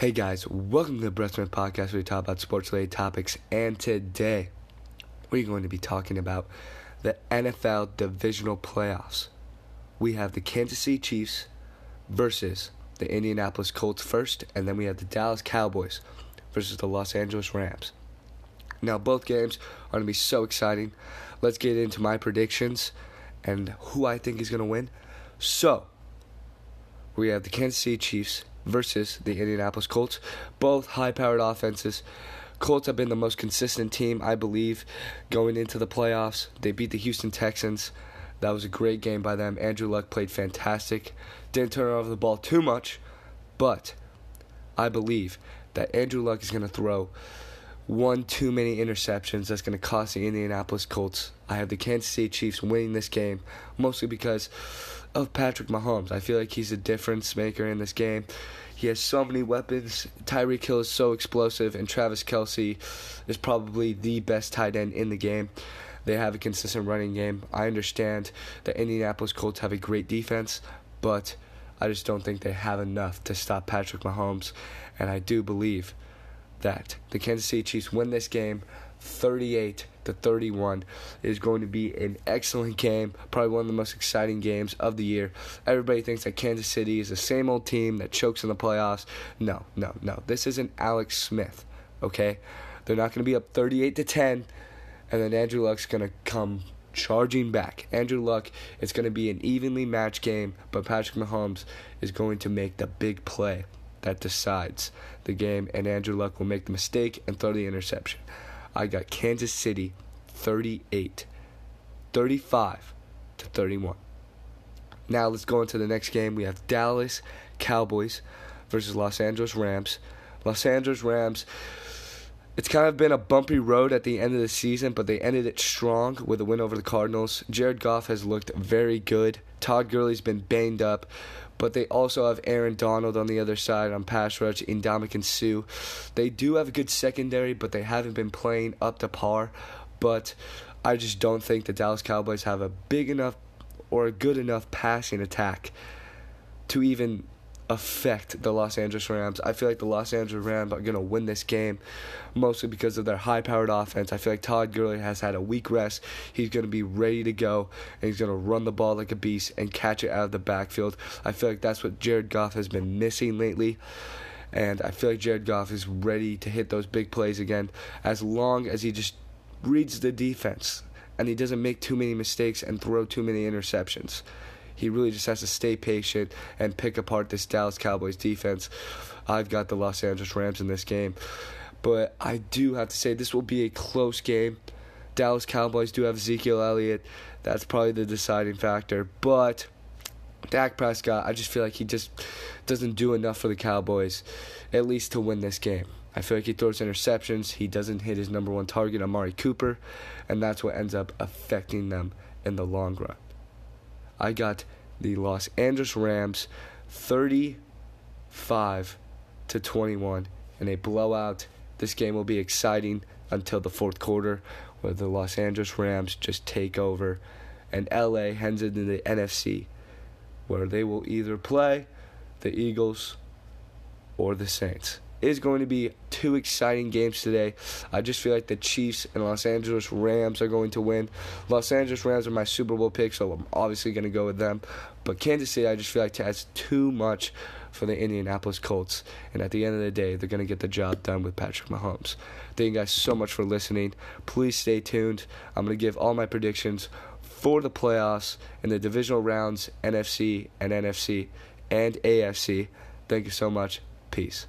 Hey guys, welcome to the Breastsmith Podcast where we talk about sports related topics. And today we're going to be talking about the NFL divisional playoffs. We have the Kansas City Chiefs versus the Indianapolis Colts first, and then we have the Dallas Cowboys versus the Los Angeles Rams. Now, both games are going to be so exciting. Let's get into my predictions and who I think is going to win. So, we have the Kansas City Chiefs versus the Indianapolis Colts. Both high powered offenses. Colts have been the most consistent team, I believe, going into the playoffs. They beat the Houston Texans. That was a great game by them. Andrew Luck played fantastic. Didn't turn over the ball too much, but I believe that Andrew Luck is going to throw one too many interceptions that's going to cost the Indianapolis Colts. I have the Kansas City Chiefs winning this game, mostly because of Patrick Mahomes. I feel like he's a difference maker in this game. He has so many weapons. Tyreek Hill is so explosive, and Travis Kelce is probably the best tight end in the game. They have a consistent running game. I understand the Indianapolis Colts have a great defense, but I just don't think they have enough to stop Patrick Mahomes. And I do believe that the Kansas City Chiefs win this game 38 to 31 it is going to be an excellent game probably one of the most exciting games of the year. Everybody thinks that kansas city is the same old team that chokes in the playoffs. No no no. This isn't alex smith okay? They're not going to be up 38 to 10 and then andrew luck's going to come charging back. Andrew luck it's going to be an evenly matched game but patrick mahomes is going to make the big play that decides the game and andrew luck will make the mistake and throw the interception I got Kansas City 38, 35 to 31. Now let's go into the next game. We have Dallas Cowboys versus Los Angeles Rams. Los Angeles Rams. It's kind of been a bumpy road at the end of the season, but they ended it strong with a win over the Cardinals. Jared Goff has looked very good. Todd Gurley's been banged up, but they also have Aaron Donald on the other side on pass rush, Ndamukong Suh. They do have a good secondary, but they haven't been playing up to par. But I just don't think the Dallas Cowboys have a big enough or a good enough passing attack to even affect the Los Angeles Rams. I feel like the Los Angeles Rams are going to win this game mostly because of their high powered offense. I feel like Todd Gurley has had a week rest. He's going to be ready to go and he's going to run the ball like a beast and catch it out of the backfield. I feel like that's what Jared Goff has been missing lately. And I feel like Jared Goff is ready to hit those big plays again as long as he just reads the defense and he doesn't make too many mistakes and throw too many interceptions. He really just has to stay patient and pick apart this Dallas Cowboys defense. I've got the Los Angeles Rams in this game. But I do have to say this will be a close game. Dallas Cowboys do have Ezekiel Elliott. That's probably the deciding factor. But Dak Prescott, I just feel like he just doesn't do enough for the Cowboys, at least to win this game. I feel like he throws interceptions. He doesn't hit his number one target, Amari Cooper, and that's what ends up affecting them in the long run. I got the Los Angeles Rams 35 to 21 in a blowout. This game will be exciting until the fourth quarter where the Los Angeles Rams just take over and LA heads into the NFC where they will either play the Eagles or the Saints is going to be two exciting games today. I just feel like the Chiefs and Los Angeles Rams are going to win. Los Angeles Rams are my Super Bowl pick, so I'm obviously going to go with them. But Kansas City, I just feel like has too much for the Indianapolis Colts. And at the end of the day, they're going to get the job done with Patrick Mahomes. Thank you guys so much for listening. Please stay tuned. I'm going to give all my predictions for the playoffs and the divisional rounds, NFC and NFC and AFC. Thank you so much. Peace.